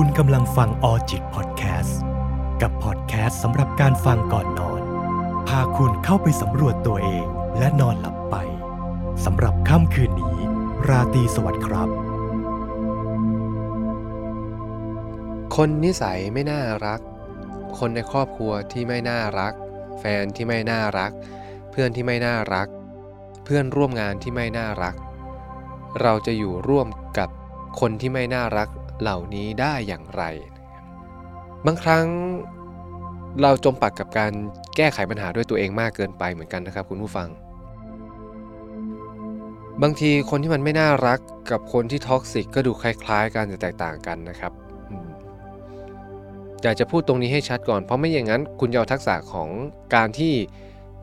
คุณกำลังฟังออจิตพอดแคสต์กับพอดแคสต์สำหรับการฟังก่อนนอน พาคุณเข้าไปสำรวจตัวเองและนอนหลับไปสำหรับค่ำคืนนี้ ราตรีสวัสดิ์ครับ คนนิสัยไม่น่ารัก คนในครอบครัวที่ไม่น่ารัก แฟนที่ไม่น่ารัก เพื่อนที่ไม่น่ารัก เพื่อนร่วมงานที่ไม่น่ารัก เราจะอยู่ร่วมกับคนที่ไม่น่ารัก เหล่านี้ได้อย่างไร บางครั้งเราจมปักกับการแก้ไขปัญหาด้วยตัวเองมากเกินไปเหมือนกันนะครับ คุณผู้ฟัง บางทีคนที่มันไม่น่ารักกับคนที่ท็อกซิกก็ดูคล้ายๆ กันแต่แตกต่างกันนะครับอยากจะพูดตรงนี้ให้ชัดก่อนเพราะไม่อย่างนั้น คุณจะเอาทักษะของการที่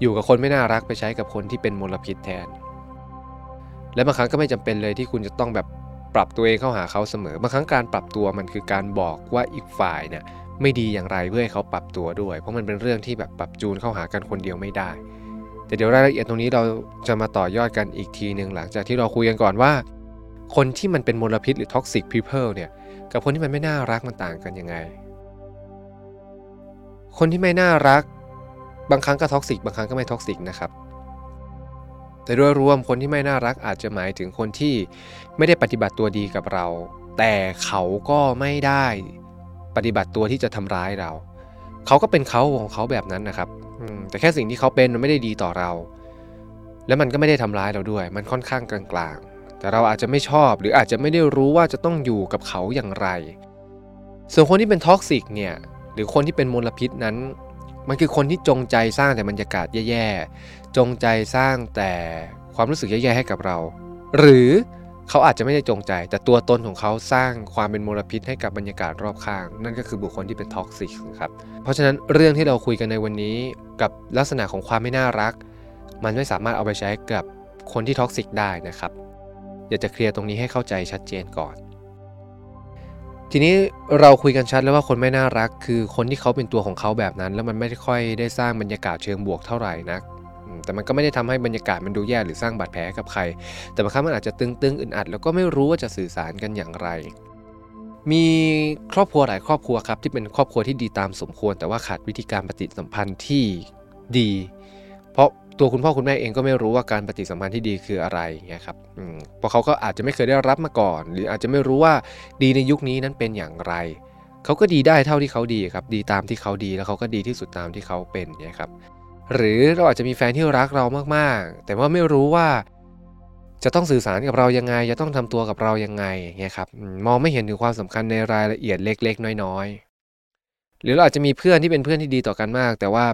อยู่กับคนไม่น่ารักไปใช้กับคนที่เป็นมลพิษแทน และบางครั้งก็ไม่จำเป็นเลยที่คุณจะต้องแบบ ปรับตัวเองเข้าหาเขาเสมอบางครั้งการปรับตัวมันคือการบอกว่าอีกฝ่ายเนี่ยไม่ดีอย่างไรเพื่อให้เขาปรับตัวด้วย เพราะมันเป็นเรื่องที่แบบปรับจูนเข้าหากันคนเดียวไม่ได้ แต่เดี๋ยวรายละเอียดตรงนี้เราจะมาต่อยอดกันอีกทีหนึ่งหลังจากที่เราคุยกันก่อนว่า คนที่มันเป็นมลพิษหรือ toxic people เนี่ยกับคนที่มันไม่น่ารักมันต่างกันยังไง คนที่ไม่น่ารักบางครั้งก็ toxic บางครั้งก็ไม่ toxic นะครับ แต่โดยรวมคนที่ไม่น่ารักอาจจะหมายถึงคนที่ไม่ได้ปฏิบัติตัวดีกับเรา แต่เขาก็ไม่ได้ปฏิบัติตัวที่จะทำร้ายเรา เขาก็เป็นเขาของเขาแบบนั้นนะครับแต่แค่สิ่งที่เขาเป็นมันไม่ได้ดีต่อเรา และมันก็ไม่ได้ทำร้ายเราด้วย มันค่อนข้างกลางๆ แต่เราอาจจะไม่ชอบ หรืออาจจะไม่ได้รู้ว่าจะต้องอยู่กับเขาอย่างไร ส่วนคนที่เป็น toxic เนี่ยหรือคนที่เป็นมลพิษนั้น มันคือคนที่จงใจสร้างแต่บรรยากาศแย่ๆ จงใจสร้างแต่ความรู้สึกแย่ๆให้กับเรา หรือเขาอาจจะไม่ได้จงใจ แต่ตัวตนของเขาสร้างความเป็นมลพิษให้กับบรรยากาศรอบข้าง นั่นก็คือบุคคลที่เป็น toxic ครับ เพราะฉะนั้นเรื่องที่เราคุยกันในวันนี้กับลักษณะของความไม่น่ารัก มันไม่สามารถเอาไปใช้กับคนที่ toxic ได้นะครับ อยากจะเคลียร์ตรงนี้ให้เข้าใจชัดเจนก่อน ทีนี้เราคุยกันชัดแล้วว่าคนไม่น่ารัก คือคนที่เขาเป็นตัวของเขาแบบนั้น แล้วมันไม่ค่อยได้สร้างบรรยากาศเชิงบวกเท่าไหร่นักแต่มันก็ไม่ได้ทำให้บรรยากาศมันดูแย่หรือสร้างบาดแผลกับใคร แต่บางครั้งมันอาจจะตึงๆอึดอัด แล้วก็ไม่รู้ว่าจะสื่อสารกันอย่างไร มีครอบครัวหลายครอบครัวครับที่เป็นครอบครัวที่ดีตามสมควร แต่ว่าขาดวิธีการปฏิสัมพันธ์ที่ดี ตัวคุณพ่อคุณแม่เองก็ไม่รู้ว่าการปฏิสัมพันธ์ที่ดีคืออะไรเงี้ยครับอืมเพราะเขาก็อาจจะไม่เคยได้รับมาก่อน หรืออาจจะไม่รู้ว่าดีในยุคนี้นั้นเป็นอย่างไร เขาก็ดีได้เท่าที่เขาดีครับดีตามที่เขาดีแล้วเขาก็ดีที่สุดตามที่เขาเป็นเนี่ยครับหรือเราอาจจะมีแฟนที่รักเรามากๆ แต่ว่าไม่รู้ว่าจะต้องสื่อสารกับเรายังไง จะต้องทำตัวกับเรายังไงอย่างเงี้ยครับมมองไม่เห็นถึงความสำคัญในรายละเอียดเล็ก ๆ น้อยๆ หรือเราอาจจะมีเพื่อนที่เป็นเพื่อนที่ดีต่อกันมาก แต่ว่า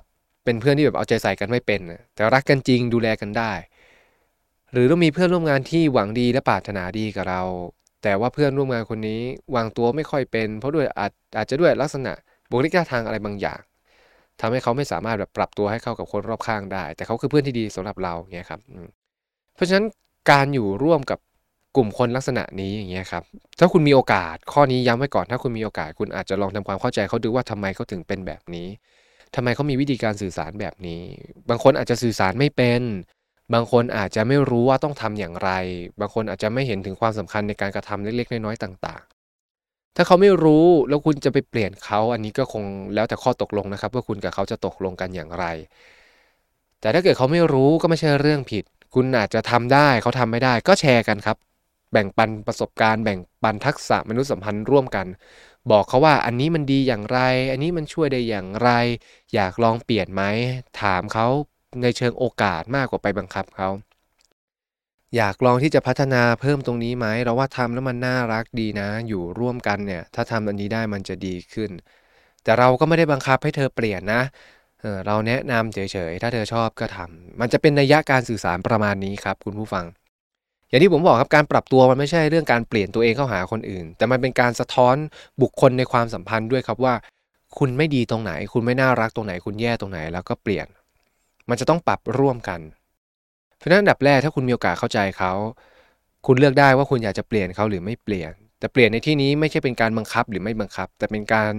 เป็นเพื่อนที่แบบเอาใจใส่กันไม่เป็นแต่รักกันจริงดูแลกันได้ หรือต้องมีเพื่อนร่วมงานที่หวังดีและปรารถนาดีกับเรา แต่ว่าเพื่อนร่วมงานคนนี้วางตัวไม่ค่อยเป็น เพราะด้วยอาจอาจจะด้วยลักษณะบุคลิกทาทางอะไรบางอย่างทำให้เขาไม่สามารถแบบปรับตัวให้เข้ากับคนรอบข้างได้ แต่เขาคือเพื่อนที่ดีสำหรับเราเงี้ยครับเพราะฉะนั้นการอยู่ร่วมกับกลุ่มคนลักษณะนี้อย่างเงี้ยครับ ถ้าคุณมีโอกาสข้อนี้ย้ำไว้ก่อน ถ้าคุณมีโอกาสคุณอาจจะลองทำความเข้าใจเขาดูว่าทำไมเขาถึงเป็นแบบนี้ ทำไมเขามีวิธีการสื่อสารแบบนี้ บางคนอาจจะสื่อสารไม่เป็น บางคนอาจจะไม่รู้ว่าต้องทำอย่างไร บางคนอาจจะไม่เห็นถึงความสำคัญในการกระทำเล็กๆ น้อยๆต่าง ๆ ถ้าเขาไม่รู้แล้วคุณจะไปเปลี่ยนเขาอันนี้ก็คงแล้วแต่ข้อตกลงนะครับ ว่าคุณกับเขาจะตกลงกันอย่างไร แต่ถ้าเกิดเขาไม่รู้ก็ไม่ใช่เรื่องผิด คุณอาจจะทำได้เขาทำไม่ได้ก็แชร์กันครับ แบ่งปันประสบการณ์ แบ่งปันทักษะมนุษยสัมพันธ์ร่วมกัน บอกเขาว่าอันนี้มันดีอย่างไร อันนี้มันช่วยได้อย่างไร อยากลองเปลี่ยนไหม ถามเขาในเชิงโอกาสมากกว่าไปบังคับเขาอยากลองที่จะพัฒนาเพิ่มตรงนี้ไหมเราว่าทำแล้วมันน่ารักดีนะ อยู่ร่วมกันเนี่ย ถ้าทำอันนี้ได้มันจะดีขึ้น แต่เราก็ไม่ได้บังคับให้เธอเปลี่ยนนะเออเราแนะนำเฉยๆ ถ้าเธอชอบก็ทำมันจะเป็นนัยยะการสื่อสารประมาณนี้ครับ คุณผู้ฟัง อย่างที่ผมบอกครับการปรับตัวมันไม่ใช่เรื่องการเปลี่ยนตัวเองเข้าหาคนอื่น แต่มันเป็นการสะท้อนบุคคลในความสัมพันธ์ด้วยครับว่า คุณไม่ดีตรงไหน คุณไม่น่ารักตรงไหน คุณแย่ตรงไหนแล้วก็เปลี่ยน มันจะต้องปรับร่วมกัน เพราะฉะนั้นอันดับแรกถ้าคุณมีโอกาสเข้าใจเขาคุณเลือกได้ว่าคุณอยากจะเปลี่ยนเขาหรือไม่เปลี่ยน แต่เปลี่ยนในที่นี้ไม่ใช่เป็นการบังคับหรือไม่บังคับ แต่เป็นการ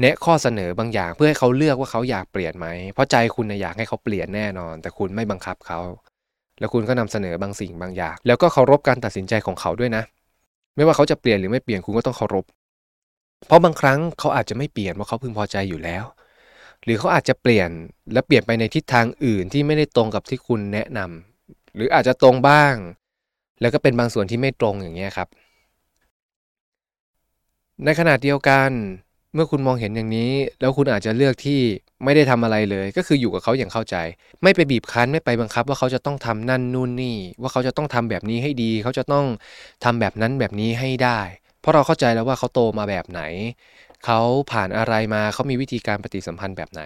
แนะข้อเสนอบางอย่าง เพื่อให้เขาเลือกว่าเขาอยากเปลี่ยนไหมเพราะใจคุณนะอยากให้เขาเปลี่ยนแน่นอน แต่คุณไม่บังคับเขา แล้วคุณก็นำเสนอบางสิ่งบางอย่าง แล้วก็เคารพการตัดสินใจของเขาด้วยนะ ไม่ว่าเขาจะเปลี่ยนหรือไม่เปลี่ยนคุณก็ต้องเคารพ เพราะบางครั้งเขาอาจจะไม่เปลี่ยนเพราะเขาพึงพอใจอยู่แล้ว หรือเขาอาจจะเปลี่ยนและเปลี่ยนไปในทิศทางอื่นที่ไม่ได้ตรงกับที่คุณแนะนำหรืออาจจะตรงบ้าง แล้วก็เป็นบางส่วนที่ไม่ตรงอย่างเงี้ยครับ ในขณะเดียวกัน เมื่อคุณมองเห็นอย่างนี้ แล้วคุณอาจจะเลือกที่ไม่ได้ทำอะไรเลย ก็คืออยู่กับเขาอย่างเข้าใจ ไม่ไปบีบคั้นไม่ไปบังคับ ว่าเขาจะต้องทำนั่นนู่นนี่ ว่าเขาจะต้องทำแบบนี้ให้ดี เขาจะต้องทำแบบนั้นแบบนี้ให้ได้ เพราะเราเข้าใจแล้วว่าเขาโตมาแบบไหน เขาผ่านอะไรมาเขามีวิธีการปฏิสัมพันธ์แบบไหน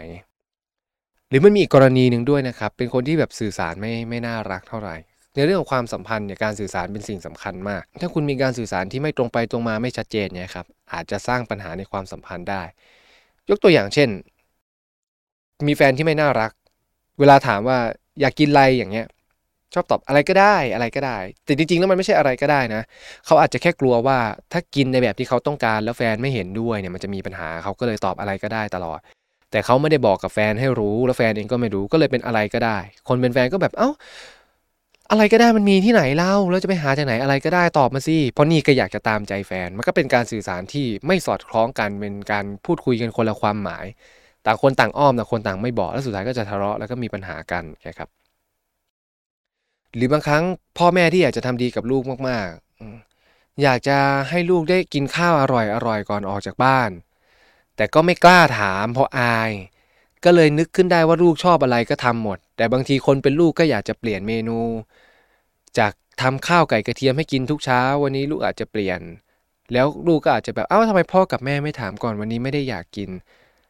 หรือมันมีอีกกรณีหนึ่งด้วยนะครับ เป็นคนที่แบบสื่อสารไม่ไม่น่ารักเท่าไหร่ ในเรื่องของความสัมพันธ์เนี่ยการสื่อสารเป็นสิ่งสำคัญมาก ถ้าคุณมีการสื่อสารที่ไม่ตรงไปตรงมาไม่ชัดเจนเนี่ยครับอาจจะสร้างปัญหาในความสัมพันธ์ได้ ยกตัวอย่างเช่น มีแฟนที่ไม่น่ารัก เวลาถามว่าอยากกินอะไรอย่างเงี้ยชอบตอบอะไรก็ได้อะไรก็ได้ แต่จริงๆแล้วมันไม่ใช่อะไรก็ได้นะ เขาอาจจะแค่กลัวว่าถ้ากินในแบบที่เขาต้องการแล้วแฟนไม่เห็นด้วยเนี่ยมันจะมีปัญหาเขาก็เลยตอบอะไรก็ได้ตลอด แต่เขาไม่ได้บอกกับแฟนให้รู้แล้วแฟนเองก็ไม่รู้ก็เลยเป็นอะไรก็ได้ คนเป็นแฟนก็แบบเอ้า อะไรก็ได้มันมีที่ไหนเล่าแล้วจะไปหาจากไหนอะไรก็ได้ตอบมาสิเพราะนี่ก็อยากจะตามใจแฟน มันก็เป็นการสื่อสารที่ไม่สอดคล้องกันเป็นการพูดคุยกันคนละความหมาย ต่างคนต่างอ้อมต่างคนต่างไม่บอกแล้วสุดท้ายก็จะทะเลาะแล้วก็มีปัญหากันครับ หรือบางครั้งพ่อแม่ที่อยากจะทำดีกับลูกมากๆ อยากจะให้ลูกได้กินข้าวอร่อยอร่อยก่อนออกจากบ้าน แต่ก็ไม่กล้าถามเพราะอาย ก็เลยนึกขึ้นได้ว่าลูกชอบอะไรก็ทำหมด แต่บางทีคนเป็นลูกก็อยากจะเปลี่ยนเมนู จากทำข้าวไก่กระเทียมให้กินทุกเช้า วันนี้ลูกอาจจะเปลี่ยน แล้วลูกก็อาจจะแบบเอ้าทำไมพ่อกับแม่ไม่ถามก่อนวันนี้ไม่ได้อยากกิน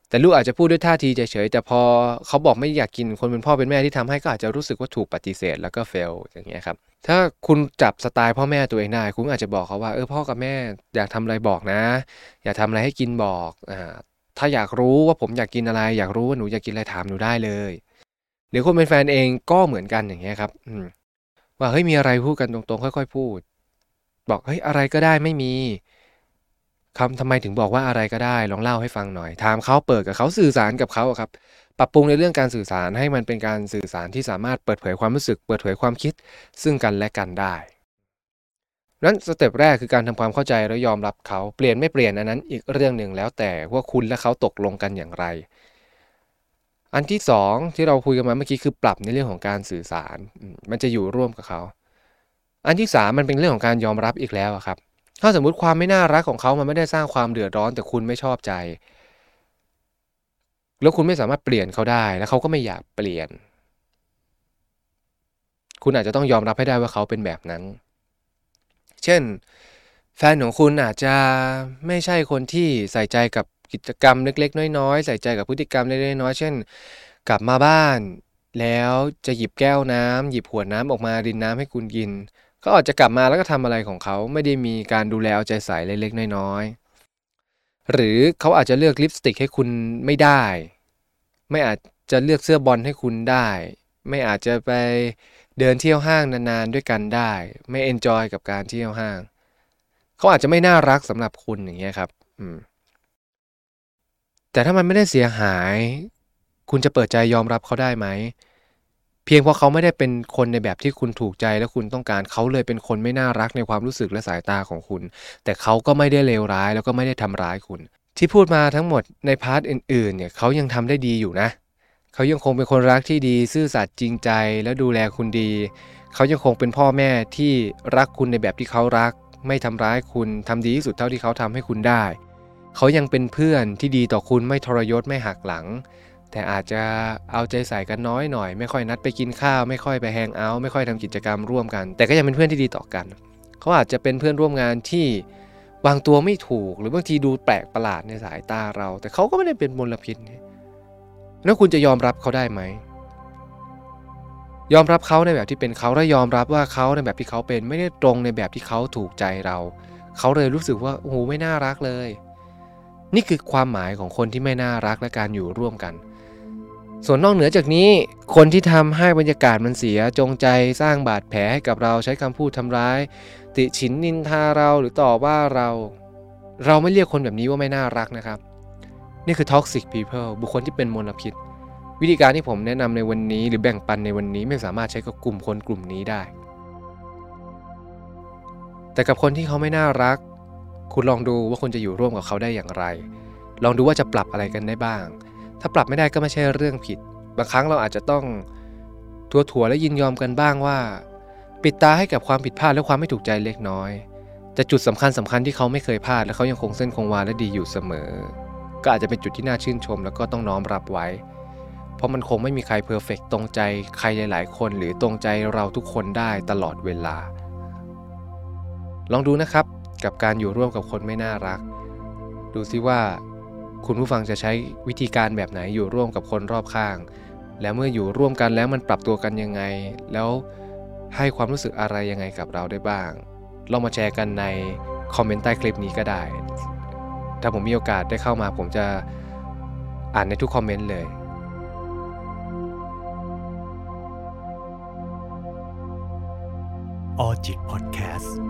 แต่ลูกอาจจะพูดด้วยท่าทีเฉยๆแต่พอเขาบอกไม่อยากกินคนเป็นพ่อเป็นแม่ที่ทำให้ก็อาจจะรู้สึกว่าถูกปฏิเสธแล้วก็เฟลอย่างเงี้ยครับถ้าคุณจับสไตล์พ่อแม่ตัวเองได้คุณอาจจะบอกเขาว่าเออพ่อกับแม่อยากทำอะไรบอกนะ อยากทำอะไรให้กินบอกอ่าถ้าอยากรู้ว่าผมอยากกินอะไร อยากรู้ว่าหนูอยากกินอะไรถามหนูได้เลย หรือคนเป็นแฟนเองก็เหมือนกันอย่างเงี้ยครับว่าเฮ้ยมีอะไรพูดกันตรงๆ ค่อย ๆ พูด บอกเฮ้ยอะไรก็ได้ไม่มีคำทำไมถึงบอกว่าอะไรก็ได้ ลองเล่าให้ฟังหน่อย ถามเขาเปิดกับเขาสื่อสารกับเขาครับ ปรับปรุงในเรื่องการสื่อสารให้มันเป็นการสื่อสารที่สามารถเปิดเผยความรู้สึก เปิดเผยความคิด ซึ่งกันและกันได้นั้นสเต็ปแรกคือการทำความเข้าใจแล้วยอมรับเขาเปลี่ยนไม่เปลี่ยนอันนั้นอีกเรื่องหนึ่งแล้วแต่ว่าคุณและเขาตกลงกันอย่างไร อันที่สองที่เราคุยกันมาเมื่อกี้คือปรับในเรื่องของการสื่อสาร มันจะอยู่ร่วมกับเขา อันที่สามมันเป็นเรื่องของการยอมรับอีกแล้วครับ ถ้าสมมุติความไม่น่ารักของเขามันไม่ได้สร้างความเดือดร้อนแต่คุณไม่ชอบใจ แล้วคุณไม่สามารถเปลี่ยนเขาได้แล้วเขาก็ไม่อยากเปลี่ยน คุณอาจจะต้องยอมรับให้ได้ว่าเขาเป็นแบบนั้น เช่น แฟนของคุณอาจจะไม่ใช่คนที่ใส่ใจกับ กิจกรรมเล็ก ๆ น้อยๆ ใส่ใจกับพฤติกรรมเล็กๆน้อยๆเช่น กลับมาบ้าน แล้วจะหยิบแก้วน้ำหยิบขวดน้ำออกมารินน้ำให้คุณกินเขาอาจจะกลับมาแล้วก็ทำอะไรของเขาไม่ได้มีการดูแลเอาใจใส่เล็กๆน้อยๆหรือเขาอาจจะเลือกลิปสติกให้คุณไม่ได้ ไม่อาจจะเลือกเสื้อบอลให้คุณได้ ไม่อาจจะไปเดินเที่ยวห้างนานๆด้วยกันได้ ไม่ enjoy กับการเที่ยวห้าง เขาอาจจะไม่น่ารักสำหรับคุณอย่างเงี้ยครับ อืม แต่ถ้ามันไม่ได้เสียหาย คุณจะเปิดใจยอมรับเขาได้ไหม เพียงเพราะเขาไม่ได้เป็นคนในแบบที่คุณถูกใจและคุณต้องการเขาเลยเป็นคนไม่น่ารักในความรู้สึกและสายตาของคุณ แต่เขาก็ไม่ได้เลวร้ายแล้วก็ไม่ได้ทำร้ายคุณ ที่พูดมาทั้งหมดในพาร์ทอื่นๆเนี่ยเขายังทำได้ดีอยู่นะเขายังคงเป็นคนรักที่ดี ซื่อสัตย์จริงใจและดูแลคุณดี เขายังคงเป็นพ่อแม่ที่รักคุณในแบบที่เขารัก ไม่ทำร้ายคุณทำดีที่สุดเท่าที่เขาทำให้คุณได้ เขายังเป็นเพื่อนที่ดีต่อคุณไม่ทรยศไม่หักหลัง แต่อาจจะเอาใจใส่กันน้อยหน่อย ไม่ค่อยนัดไปกินข้าว ไม่ค่อยไปแฮงเอาท์ไม่ค่อยทำกิจกรรมร่วมกัน แต่ก็ยังเป็นเพื่อนที่ดีต่อกัน เขาอาจจะเป็นเพื่อนร่วมงานที่วางตัวไม่ถูก หรือบางทีดูแปลกประหลาดในสายตาเรา แต่เขาก็ไม่ได้เป็นมลพิษแล้วคุณจะยอมรับเขาได้ไหมยอมรับเขาในแบบที่เป็นเขาและยอมรับว่าเขาในแบบที่เขาเป็นไม่ได้ตรงในแบบที่เขาถูกใจเรา เขาเลยรู้สึกว่าโอ้โหไม่น่ารักเลย นี่คือความหมายของคนที่ไม่น่ารักและการอยู่ร่วมกัน ส่วนนอกเหนือจากนี้ คนที่ทำให้บรรยากาศมันเสียจงใจสร้างบาดแผลให้กับเราใช้คำพูดทำร้าย ติฉินนินทาเราหรือต่อว่าเรา เราไม่เรียกคนแบบนี้ว่าไม่น่ารักนะครับ นี่คือ toxic people บุคคลที่เป็นมลพิษ วิธีการที่ผมแนะนำในวันนี้ หรือแบ่งปันในวันนี้ไม่สามารถใช้กับกลุ่มคนกลุ่มนี้ได้ แต่กับคนที่เขาไม่น่ารัก คุณลองดูว่าคุณจะอยู่ร่วมกับเขาได้อย่างไร ลองดูว่าจะปรับอะไรกันได้บ้าง ถ้าปรับไม่ได้ก็ไม่ใช่เรื่องผิด บางครั้งเราอาจจะต้องทัวถัวและยินยอมกันบ้างว่า ปิดตาให้กับความผิดพลาดและความไม่ถูกใจเล็กน้อย แต่จุดสำคัญสำคัญที่เขาไม่เคยพลาดและเขายังคงเส้นคงวาและดีอยู่เสมอ ก็อาจจะเป็นจุดที่น่าชื่นชม แล้วก็ต้องน้อมรับไว้ เพราะมันคงไม่มีใครเพอร์เฟกตรงใจใครหลาย ๆ คนหรือตรงใจเราทุกคนได้ตลอดเวลา ลองดูนะครับ กับการอยู่ร่วมกับคนไม่น่ารัก ดูซิว่า คุณผู้ฟังจะใช้วิธีการแบบไหนอยู่ร่วมกับคนรอบข้าง แล้วเมื่ออยู่ร่วมกันแล้วมันปรับตัวกันยังไง แล้วให้ความรู้สึกอะไรยังไงกับเราได้บ้างลองมาแชร์กันในคอมเมนต์ใต้คลิปนี้ก็ได้ ถ้าผมมีโอกาสได้เข้ามาผมจะอ่านในทุกคอมเมนต์เลยออจิตพอดแคสต์